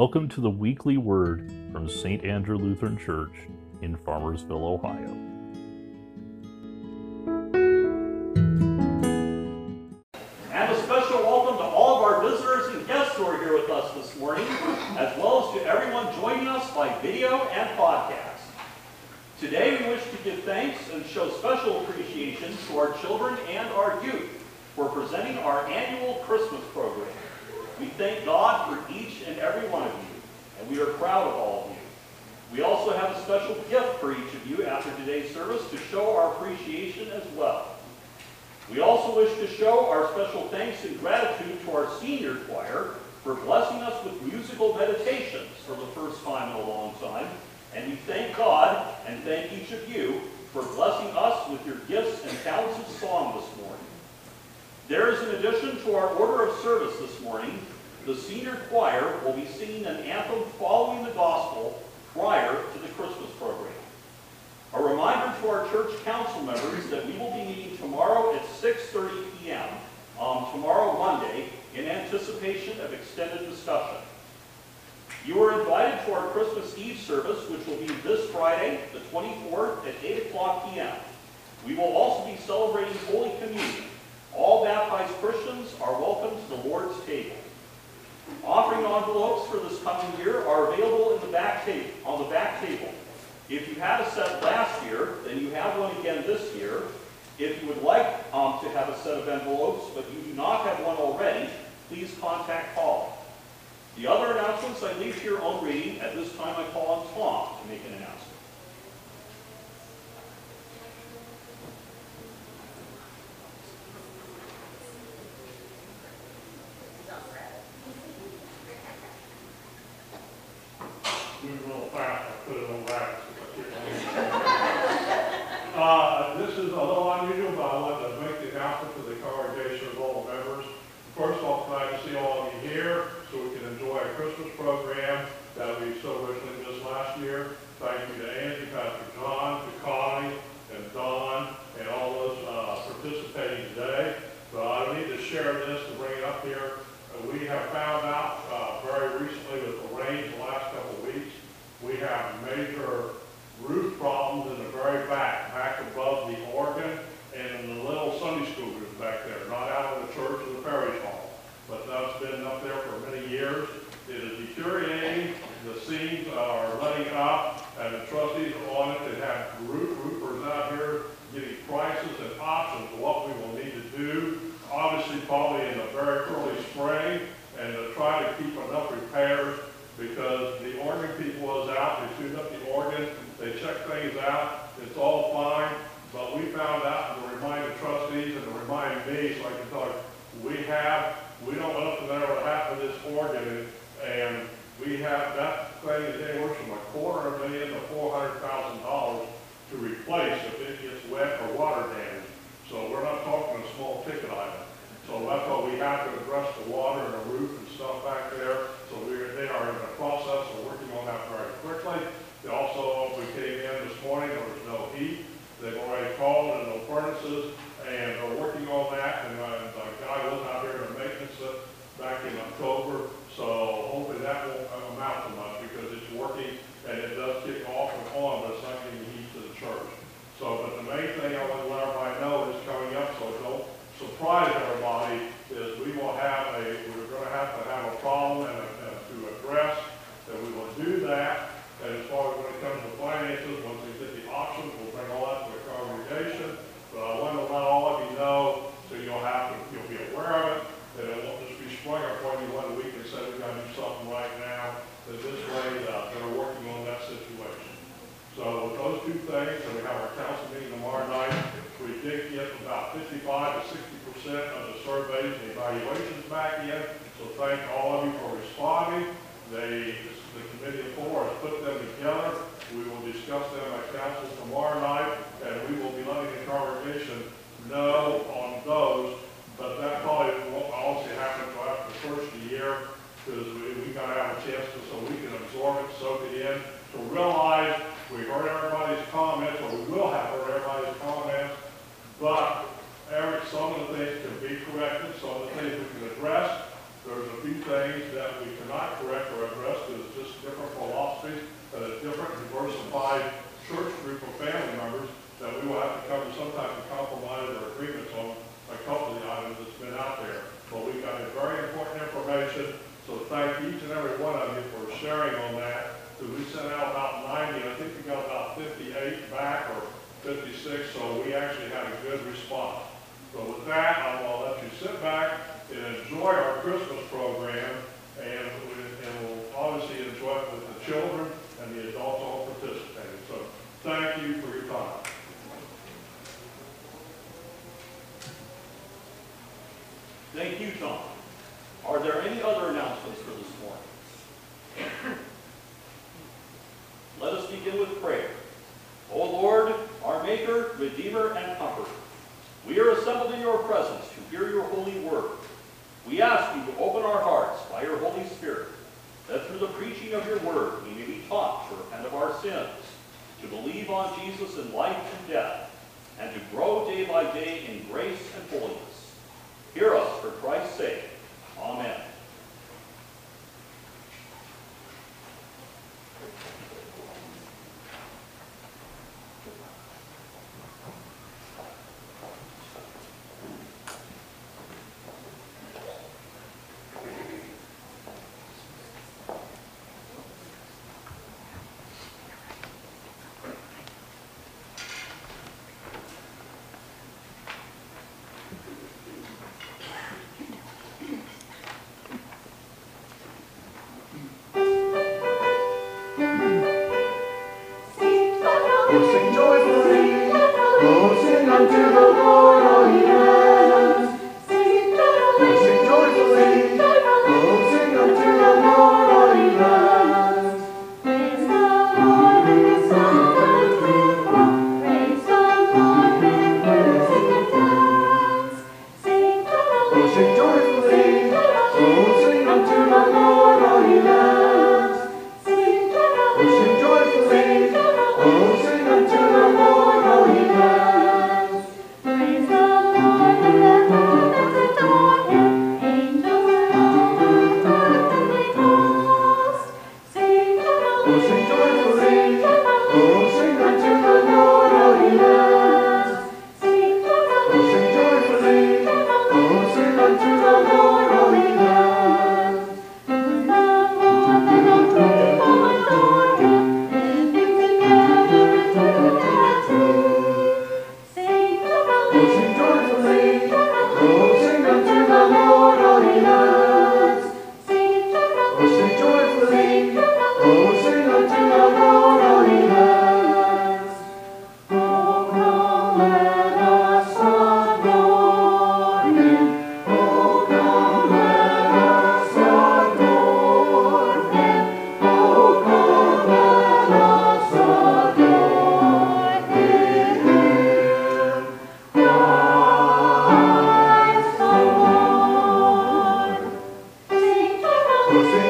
Welcome to the weekly word from St. Andrew Lutheran Church in Farmersville, Ohio. And a special welcome to all of our visitors and guests who are here with us this morning, as well as to everyone joining us by video and podcast. Today we wish to give thanks and show special appreciation to our children and our youth for presenting our annual Christmas program. We thank God for each and every one of you, and we are proud of all of you. We also have a special gift for each of you after today's service to show our appreciation as well. We also wish to show our special thanks and gratitude to our senior choir for blessing us with musical meditations for the first time in a long time. And we thank God and thank each of you for blessing us with your gifts and talents of song this morning. There is an addition to our order of service this morning. The senior choir will be singing an anthem following the gospel prior to the Christmas program. A reminder to our church council members that we will be meeting tomorrow at 6.30 p.m. on um, tomorrow Monday in anticipation of extended discussion. You are invited to our Christmas Eve service, which will be this Friday, the 24th at 8 o'clock p.m. We will also be celebrating Holy Communion. All baptized Christians are welcome to the Lord's table. Offering envelopes for this coming year are available in the back table, on the back table. If you had a set last year, then you have one again this year. If you would like um, to have a set of envelopes, but you do not have one already, please contact Paul. The other announcements I leave to your own reading. At this time, I call on Tom to make an announcement. Move a little fast, I put it on wax. Uh, this is a little unusual, but I wanted to make the announcement to the congregation of all members. First of all, glad to see all of you here, so we can enjoy a Christmas program that we so richly missed last year. Thank you to Angie, Pastor John, to Connie, and Don, and all those, uh, participating today. But I need to share this to bring it up here. Uh, We have found out, uh, very recently with the rain the last couple of weeks, we have major roof problems in the very back, back above the organ and in the little Sunday school roof back there, not out of the church or the parish hall. But that's been up there for many years. It is deteriorating, the seams are letting up, and the trustees are on it, they have roof roofers out here getting prices and options of what we will need to do. Obviously, probably in the very early spring, and to try to keep enough repairs because the organ people was out, they tuned up the organ, they checked things out, it's all fine, but we found out, and to remind the trustees and to remind me, so I can you, we have, we don't know if there what happened to this organ, and we have, that thing is anywhere from a quarter of a million to four hundred thousand dollars to replace if it gets wet or water damage. So we're not talking a small ticket item. So that's why we have to address the water and the roof and stuff back there. So we're, they are in the process of working on that very quickly. They also, we came in this morning, there was no heat. They've already called and no furnaces, and they're working on that. And uh, the guy was out here to maintenance it back in October. So hopefully that won't amount to much because it's working and it does kick off and on, but it's not getting heat to the church. So, but the main thing I want to let everybody know is coming up, so don't surprise everybody, is we will have a, we're gonna have to have a problem and, a- and to address, that we will do that. And as far as when it comes to finances, once we get the options, we'll bring all that to the congregation. But I want to let all of you know, so you'll have to, you'll be aware of it, that it won't just be sprung upon you one week and say, we gotta do something right now. That this way, uh, they're working on that situation. So with those two and we have our council meeting tomorrow night, we did get about fifty-five to sixty percent of the surveys and evaluations back in. So thank all of you for responding. They, the committee of four has put them together. We will discuss them at council tomorrow night, and we will be letting the congregation know on those. But that probably won't also happen until after the first of the year, because we, we gotta have a chance to, so we can absorb it, soak it in, to realize we've heard comments, or we will have heard everybody's comments, but Eric, some of the things can be corrected, some of the things we can address. There's a few things that we cannot correct or address because it's just different philosophies, that a different diversified church group of family members, that we will have to come to some type of compromise or agreements on a couple of the items that's been out there. But we've got very important information, so thank each and every one of you for sharing on that. So we sent out about 90, I think we got about 58 back or 56, so we actually had a good response. So with that, going to let you sit back and enjoy our Christmas program, and and we'll obviously enjoy it with the children and the adults all participating. So thank you for your time. Thank you, Tom. Are there any other announcements for this morning? Let us begin with prayer. Maker, Redeemer, and Comforter, we are assembled in your presence to hear your holy word. We ask you to open our hearts by your Holy Spirit, that through the preaching of your word we may be taught to repent of our sins, to believe on Jesus in life and death, and to grow day by day in grace and holiness. Hear us for Christ's sake. Amen. Oh,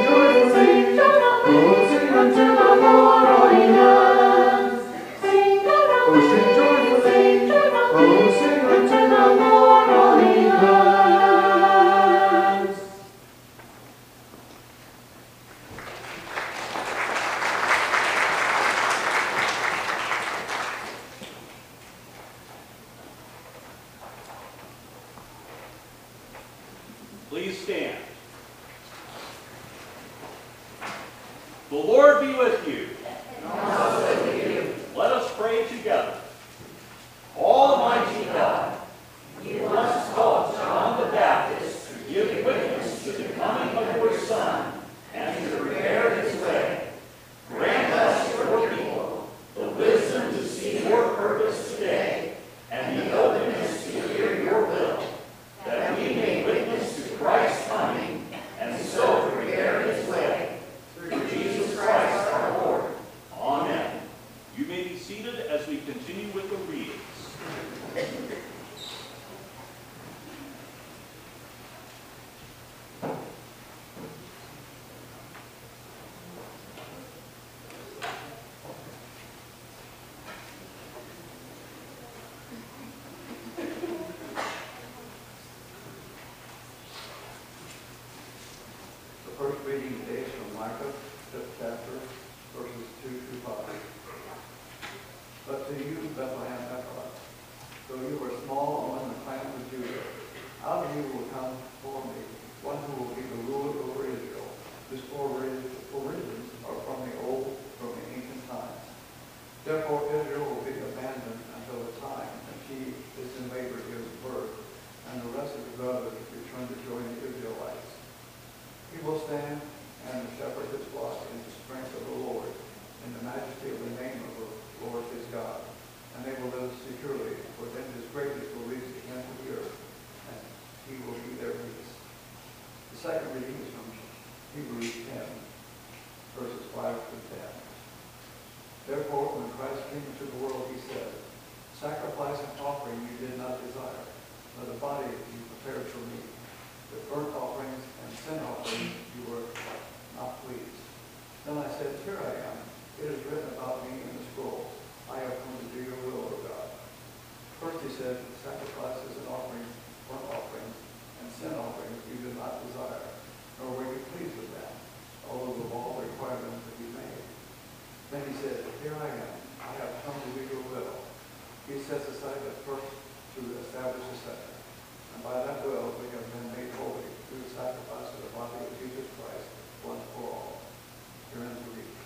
establishes. And by that will we have been made holy through the sacrifice of the body of Jesus Christ once for all. Herein the read.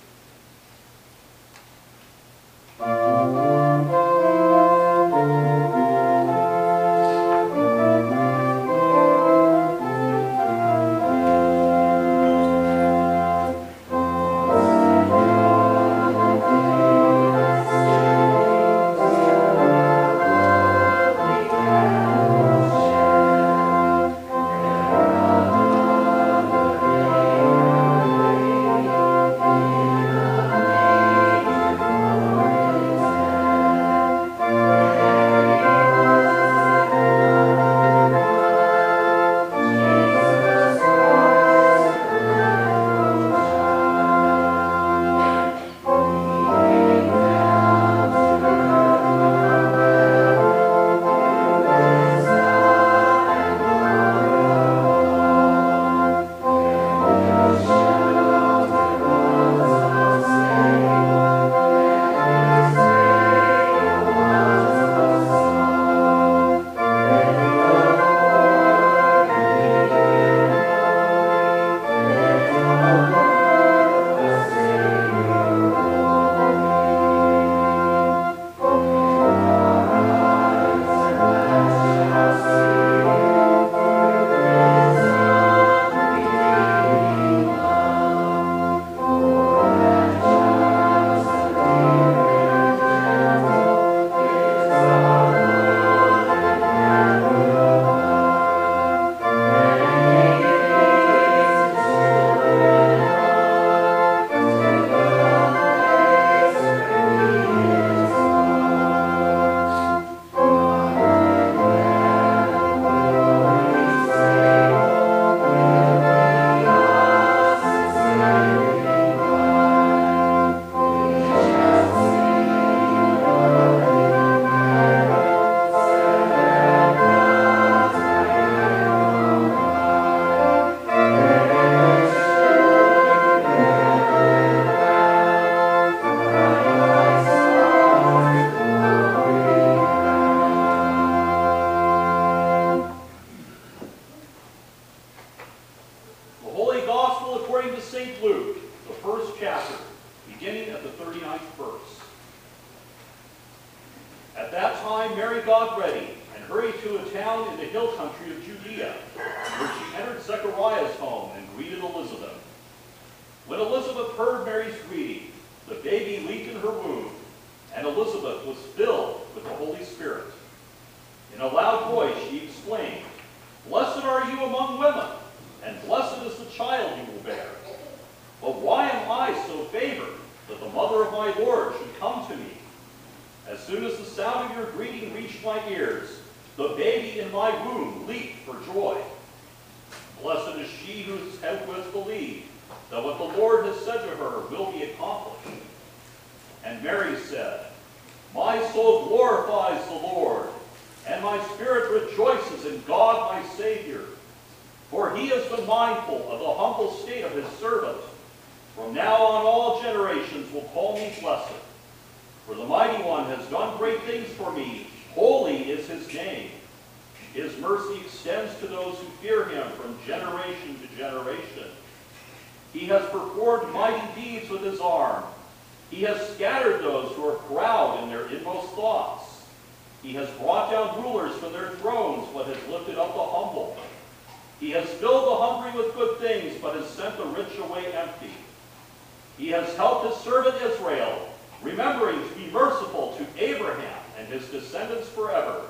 descendants forever,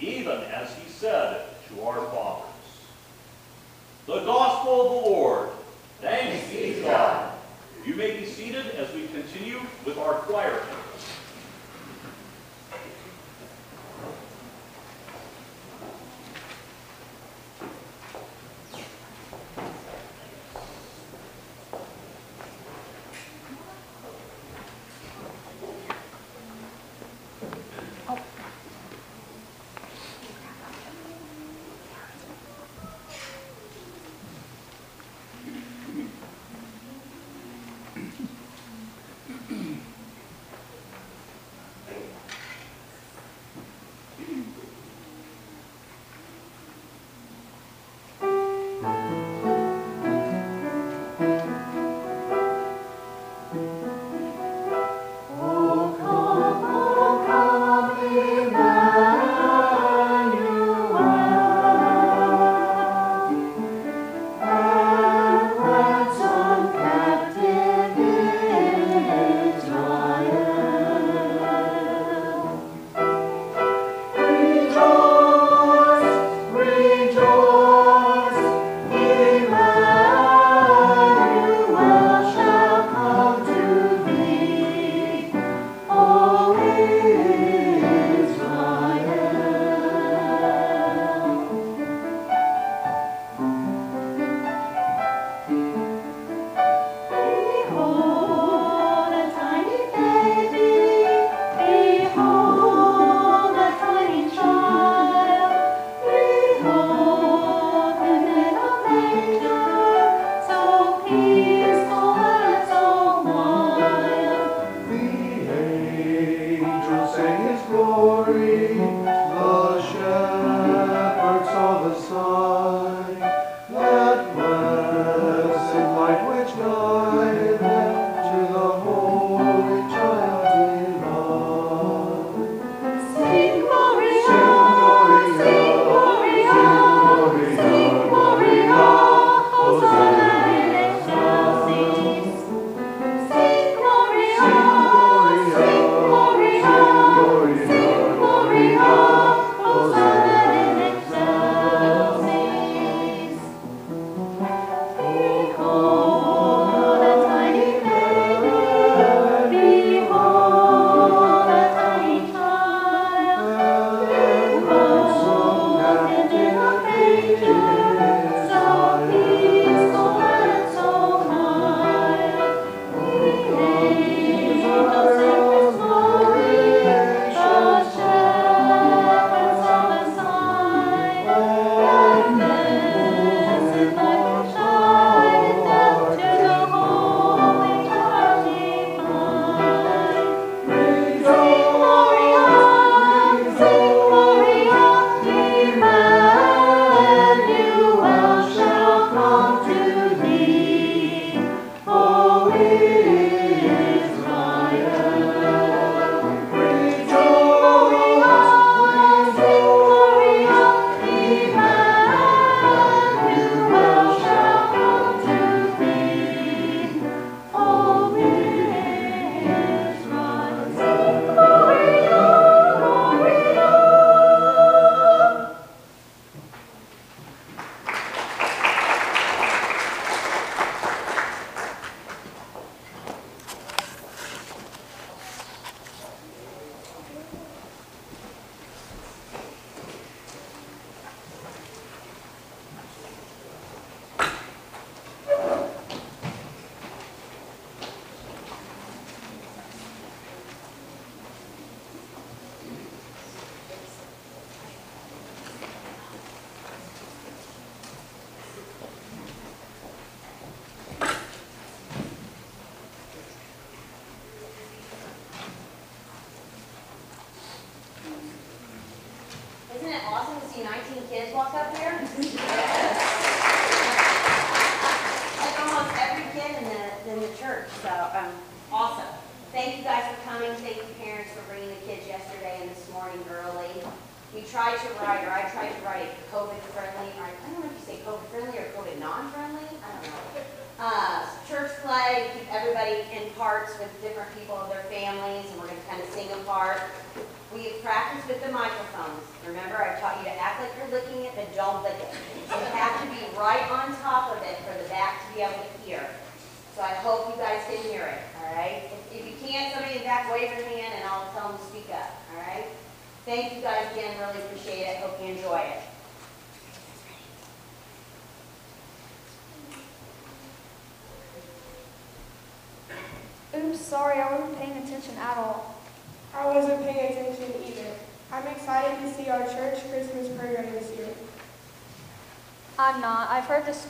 even as he said to our fathers. The Gospel of the Lord. Thanks be to God. You may be seated as we continue with our choir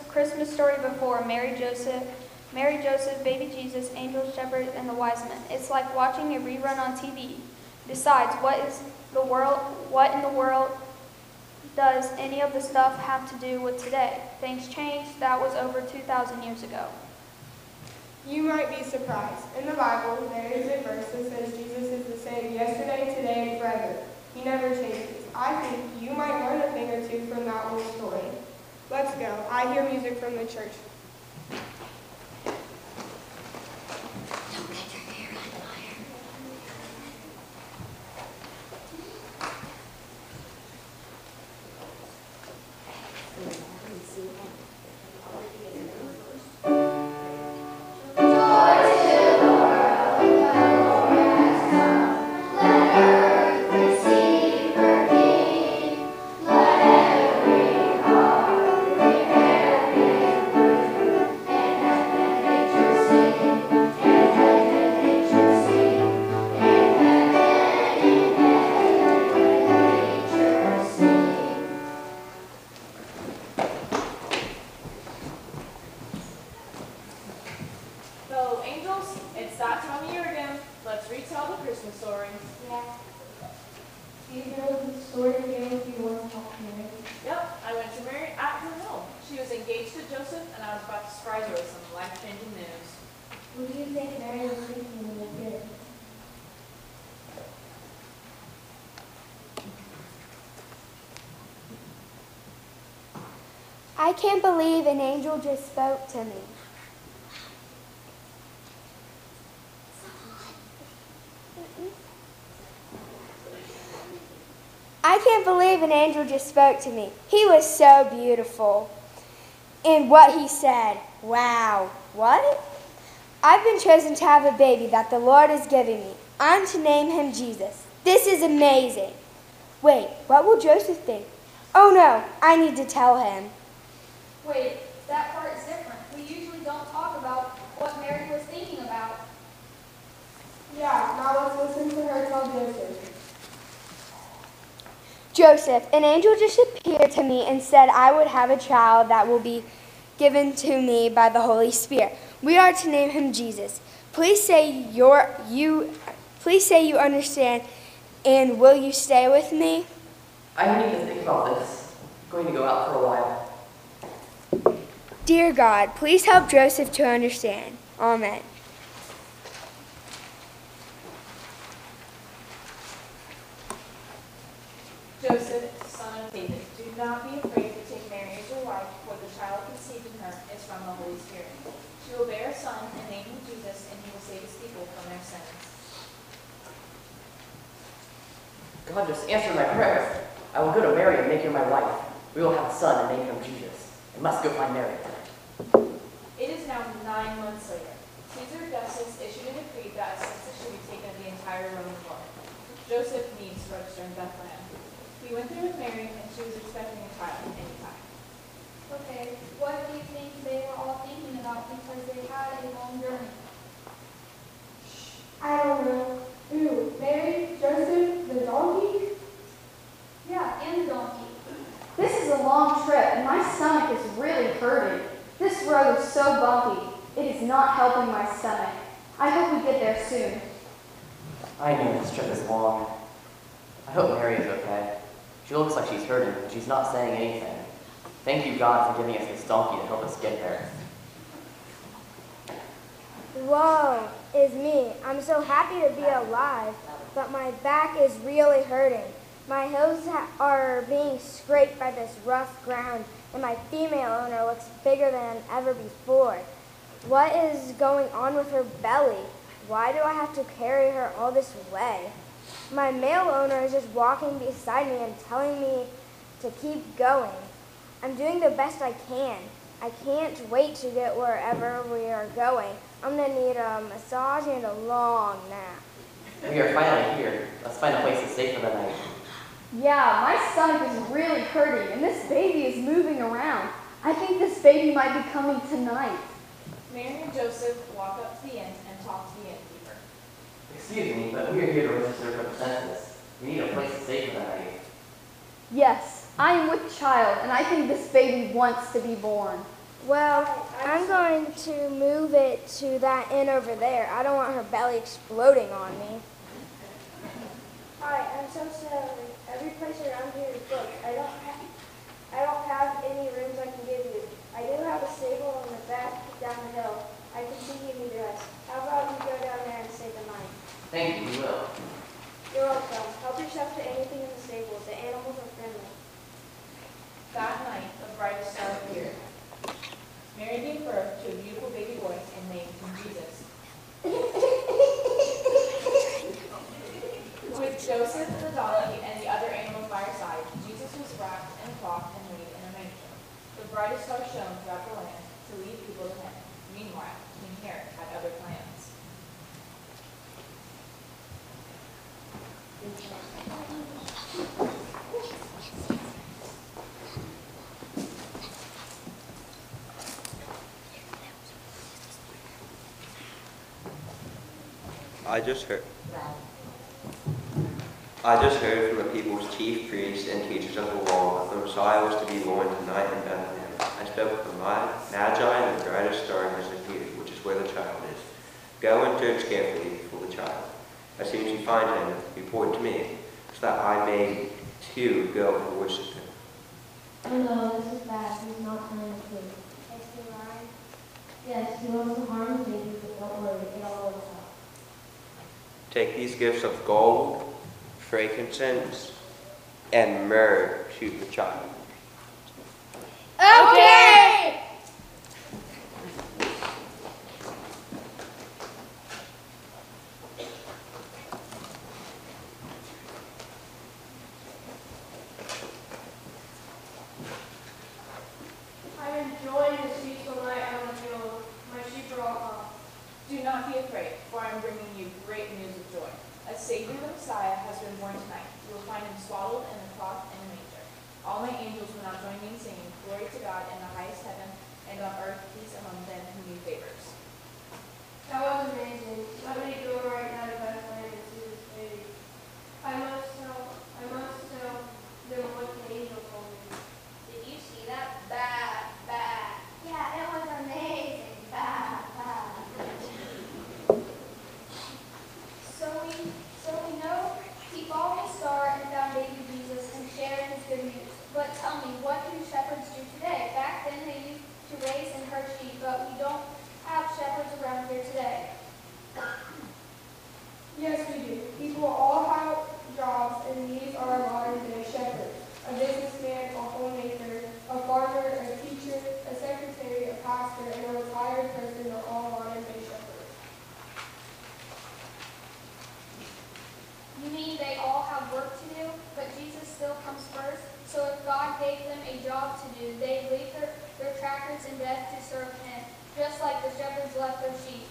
Christmas story before Mary Joseph, Mary Joseph, baby Jesus, angels, shepherds, and the wise men. It's like watching a rerun on TV. Besides, what is the world what in the world does any of the stuff have to do with today? Things changed. That was over 2,000 years ago. You might be surprised. In the Bible, there is a verse that says Jesus is the same yesterday, today, and forever. He never changes. I think you might learn a thing or two from that old story. Let's go. I hear music from the church. I can't believe an angel just spoke to me. I can't believe an angel just spoke to me. He was so beautiful. And what he said, wow, what? I've been chosen to have a baby that the Lord is giving me. I'm to name him Jesus. This is amazing. Wait, what will Joseph think? Oh no, I need to tell him. Wait, that part is different. We usually don't talk about what Mary was thinking about. Yeah, now let's listen to her tell Joseph. Joseph, an angel just appeared to me and said I would have a child that will be given to me by the Holy Spirit. We are to name him Jesus. Please say your you please say you understand and will you stay with me? I need to think about this. I'm going to go out for a while. Dear God, please help Joseph to understand. Amen. Joseph, son of David, do not be afraid to take Mary as your wife, for the child conceived in her is from the Holy Spirit. She will bear a son and name him Jesus, and he will save his people from their sins. God just answered my prayers. I will go to Mary and make her my wife. We will have a son and name him Jesus. I must go find Mary. It is now nine months later. Caesar Augustus issued a decree that a census should be taken of the entire Roman world. Joseph needs to register in Bethlehem. He went there with Mary, and she was expecting a child at any time. Okay, what do you think they were all thinking about because they had a long journey? I don't know. Who? Mary? Joseph? The donkey? Yeah, and the donkey. This is a long trip, and my stomach is really hurting. This road is so bumpy. It is not helping my stomach. I hope we get there soon. I know this trip is long. I hope Mary is okay. She looks like she's hurting, but she's not saying anything. Thank you, God, for giving us this donkey to help us get there. Whoa, is me. I'm so happy to be alive, but my back is really hurting. My heels are being scraped by this rough ground, and my female owner looks bigger than ever before. What is going on with her belly? Why do I have to carry her all this way? My male owner is just walking beside me and telling me to keep going. I'm doing the best I can. I can't wait to get wherever we are going. I'm gonna need a massage and a long nap. We are finally here. Let's find a place to stay for the night. Yeah, my stomach is really hurting, and this baby is moving around. I think this baby might be coming tonight. Mary and Joseph walk up to the inn and talk to the innkeeper. Excuse me, but we are here to register for the census. We need a place to stay for the night. Yes, I am with child, and I think this baby wants to be born. Well, I'm going to move it to that inn over there. I don't want her belly exploding on me. Hi, I'm so sorry. Every place around here is booked. I don't have, I don't have any rooms I can give you. I do have a stable in the back down the hill. I can see you need rest. How about you go down there and stay the night? Thank you, we will. You're welcome. Help yourself to anything in the stable. The animals are friendly. That night, the brightest star appeared. Mary gave birth to a beautiful baby boy and named him Jesus. Joseph the donkey and the other animals by her side, Jesus was wrapped in a cloth and laid in a manger. The brightest star shone throughout the land to lead people to him. Meanwhile, King Herod had other plans. I just heard. I just heard from the people's chief priests and teachers of the law that the Messiah was to be born tonight in Bethlehem. I spoke with the Magi, and the brightest star has appeared, which is where the child is. Go and search carefully for the child. As soon as you find him, report to me, so that I may too go and worship him. Oh no, this is bad. He's not playing with me. Is he lying? Yes, he wants to harm the baby, but don't worry, it all works out. Take these gifts of gold, frankincense, and myrrh to the child. Okay! I'm enjoying this peaceful night out on the field. My sheep are all gone. Do not be afraid, for I am bringing you great news of joy. A Savior, the Messiah, has been born tonight. You will find him swaddled in a cloth in a manger. All my angels to God in the highest heaven, and on earth peace among them whom he favors. That was amazing. Let me go right now to Bethlehem and see this baby. I must tell, I must tell them what the angel told me. Did you see that? Bad, bad. Yeah, it was amazing. Bah, bah. So we, so we know he followed the star and found baby Jesus and shared his good news. But tell me, what do shepherds do today? Back then they used to raise and herd sheep, but we don't have shepherds around here today. Yes, we do. People all have jobs, and these are modern day shepherds. A businessman, a homemaker, a farmer, a teacher, a secretary, a pastor, and a retired person are all modern day shepherds. You mean they all have work to do, but Jesus still comes first? So if God gave them a job to do, they'd leave their, their tractors in death to serve him, just like the shepherds left their sheep.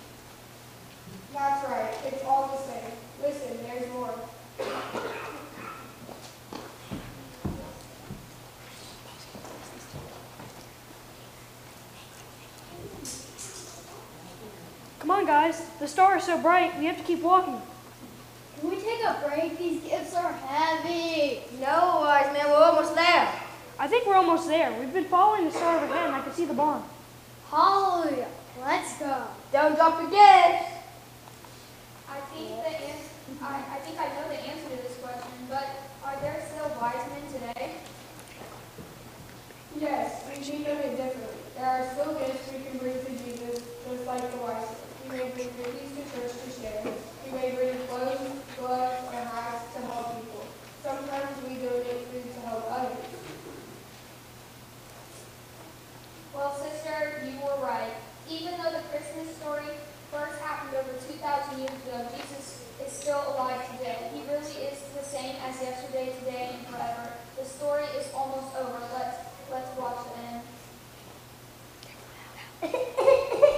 That's right. It's all the same. Listen, there's more. Come on, guys. The star is so bright, we have to keep walking. Can we take a break? These gifts are heavy. No, wise man, we're almost there. I think we're almost there. We've been following the star overhead, and I can see the barn. Hallelujah. Let's go. Don't drop your gifts. I think the ans- I, I think I know the answer to this question, but are there still wise men today? Yes, we treat them differently. There are still gifts we can bring to Jesus, just like the wise men. We may bring cookies to church to share. We may bring clothes, gloves, or hats to help people. Sometimes we donate food to help others. Well, sister, you were right. Even though the Christmas story first happened over 2,000 years ago, Jesus is still alive today. He really is the same as yesterday, today, and forever. The story is almost over. Let's let's watch the end.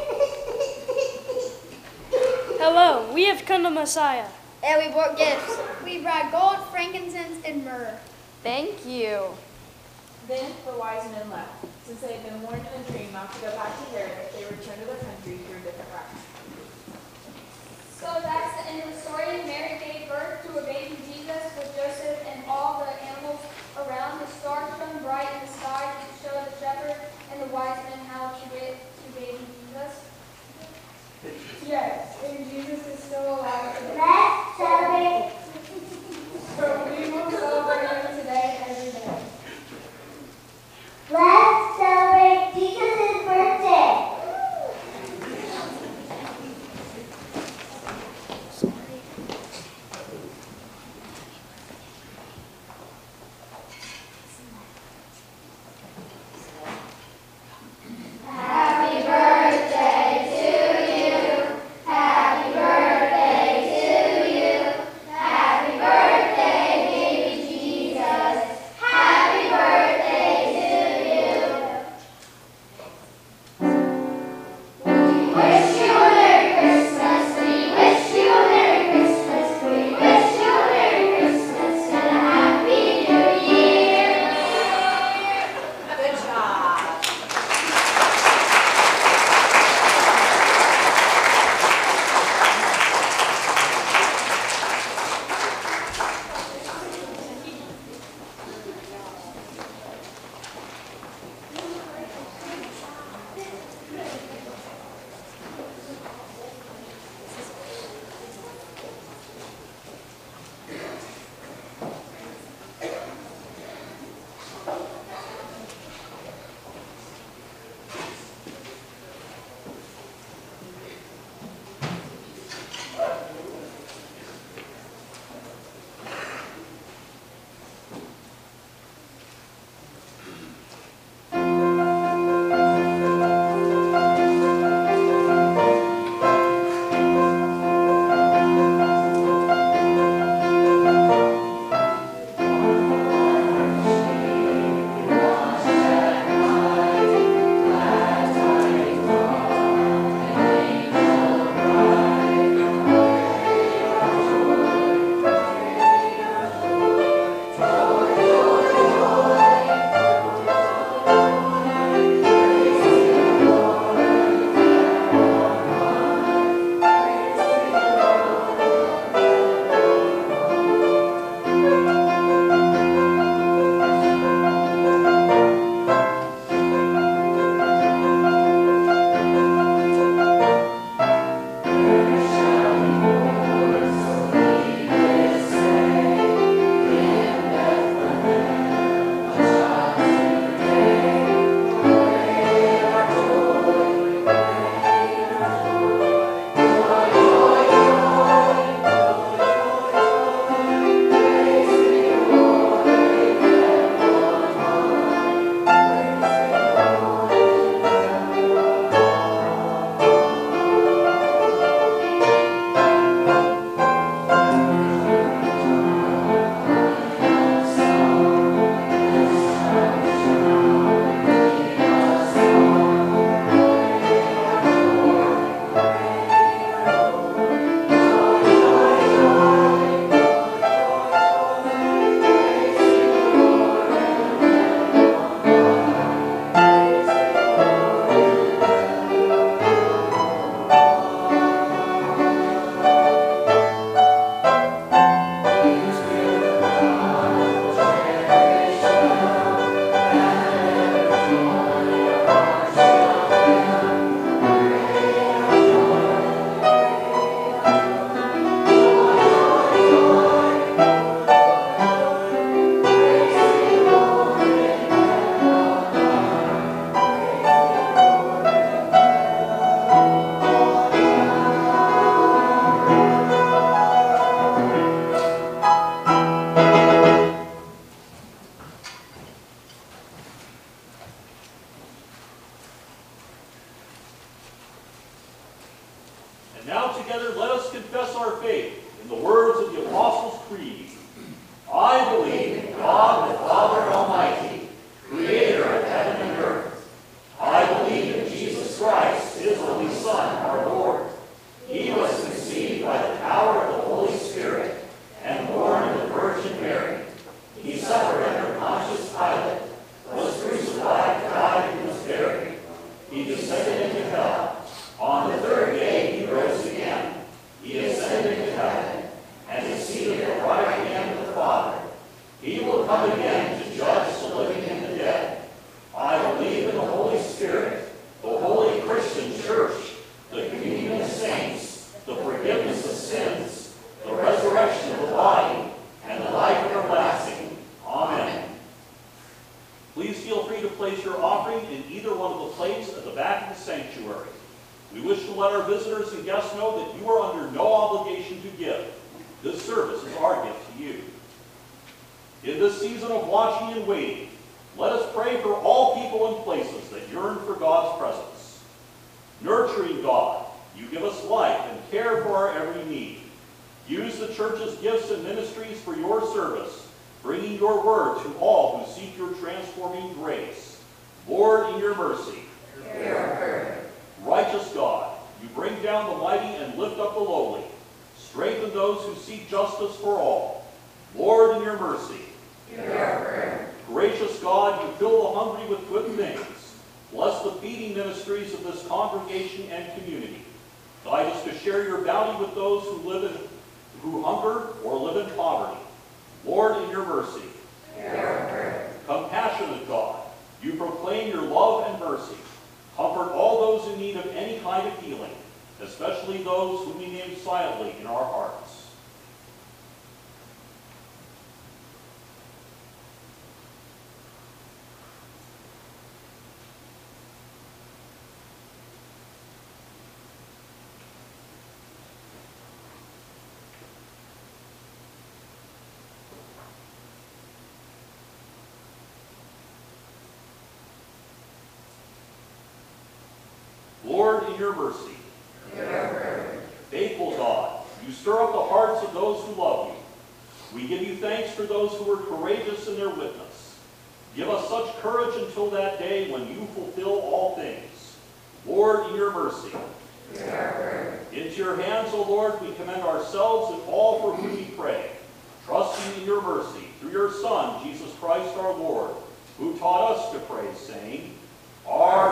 Hello, we have come to Messiah. And we brought gifts. We brought gold, frankincense, and myrrh. Thank you. Then the wise men left, since they had been warned in a dream not to go back to Herod if they returned to their country through a different route. So that's the end of the story. Mary gave birth to a baby Jesus with Joseph and all the animals around. The star shone bright in the sky to show the shepherd and the wise men how to get to baby Jesus. Yes, and Jesus is still alive. I believe in God the Father Almighty, creator of heaven and earth. I believe in Jesus Christ, his only Son, our Lord. He was conceived by the power of the Holy Spirit and born of the Virgin Mary. He suffered under Pontius Pilate, was crucified, died, and was buried. He descended into hell. On the third day he rose again. He ascended into heaven and is seated at the right hand of the Father. He will come again to judge the living and the dead. I believe in the Holy Spirit, the holy Christian church, the communion of saints, the forgiveness of sins, the resurrection of the body, and the life everlasting. Amen. Please feel free to place your offering in either one of the plates at the back of the sanctuary. We wish to let our visitors and guests know that you are under no obligation to give. This service is our gift to you. In this season of watching and waiting, let us pray for all people and places that yearn for God's presence. Nurturing God, you give us life and care for our every need. Use the church's gifts and ministries for your service, bringing your word to all who seek your transforming grace. Lord, in your mercy. Righteous God, you bring down the and lift up the lowly. Strengthen those who seek justice for all. Lord, in your mercy. Gracious God, you fill the hungry with good things. Bless the feeding ministries of this congregation and community. Guide us to share your bounty with those who live in who hunger or live in poverty. Lord, in your mercy. Compassionate God, you proclaim your love and mercy. Comfort all those in need of any kind of healing, especially those whom we name silently in our hearts. Lord, in your mercy. Faithful God, you stir up the hearts of those who love you. We give you thanks for those who are courageous in their witness. Give us such courage until that day when you fulfill all things. Lord, in your mercy. Into your hands, O Lord, we commend ourselves and all for whom we pray, trusting in your mercy through your Son, Jesus Christ our Lord, who taught us to pray, saying, Our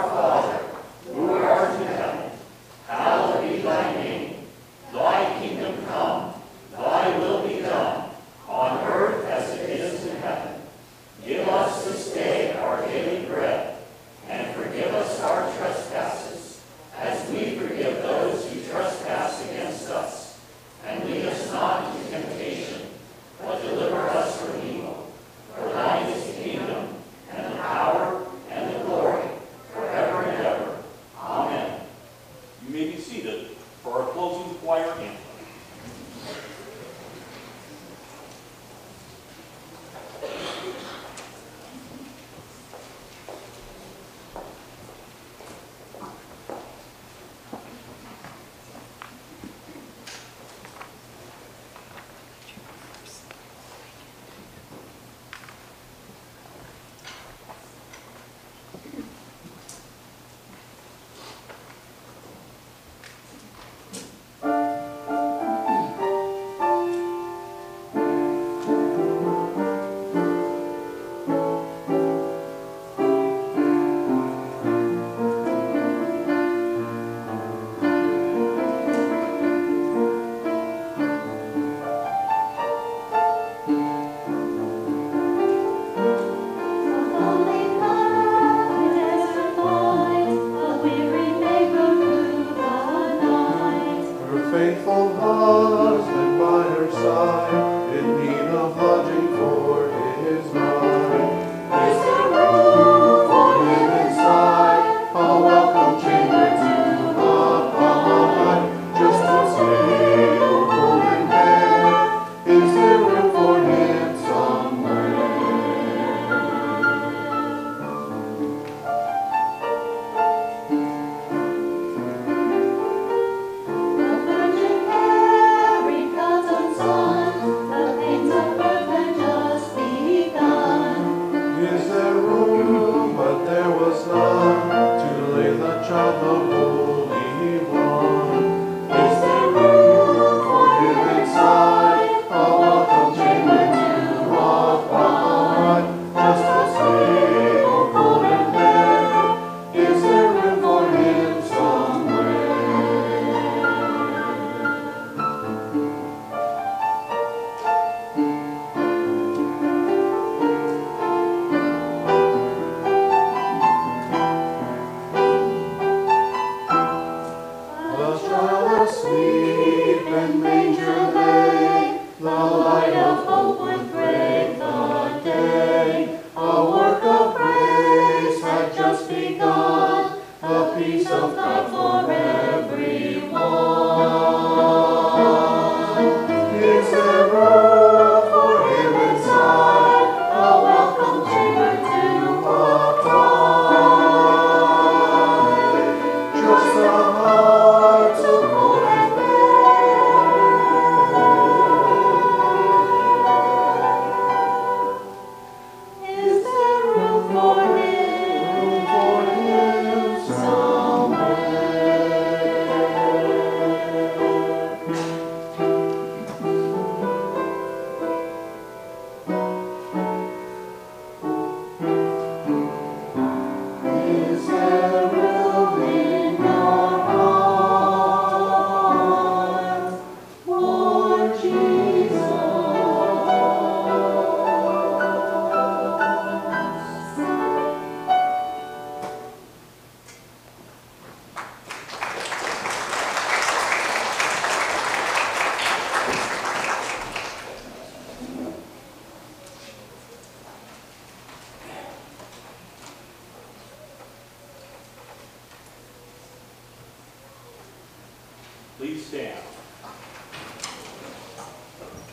Please stand.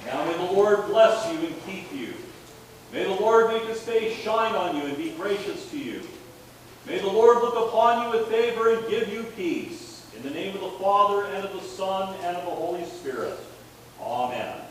Now may the Lord bless you and keep you. May the Lord make his face shine on you and be gracious to you. May the Lord look upon you with favor and give you peace. In the name of the Father, and of the Son, and of the Holy Spirit. Amen.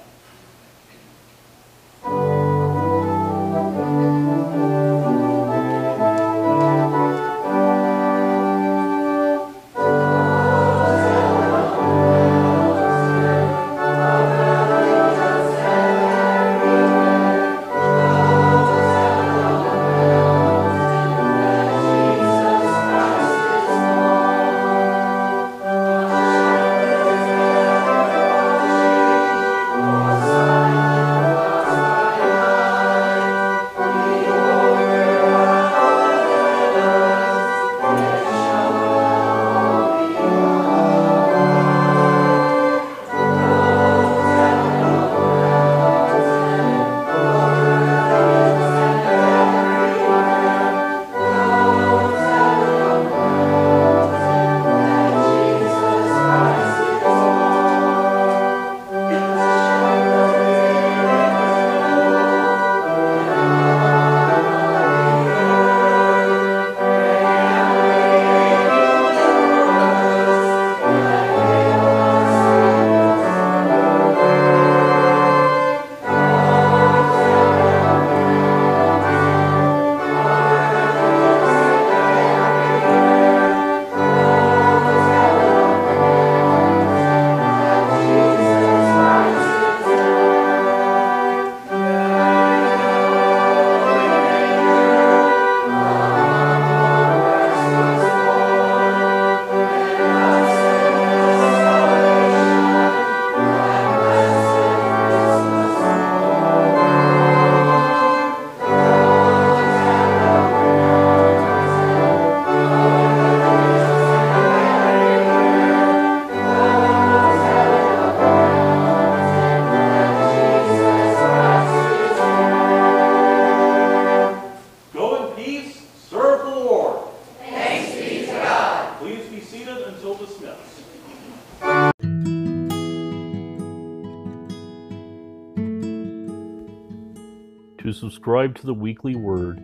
Subscribe to the weekly word,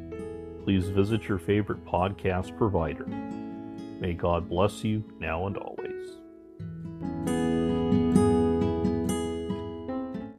please visit your favorite podcast provider. May God bless you now and always.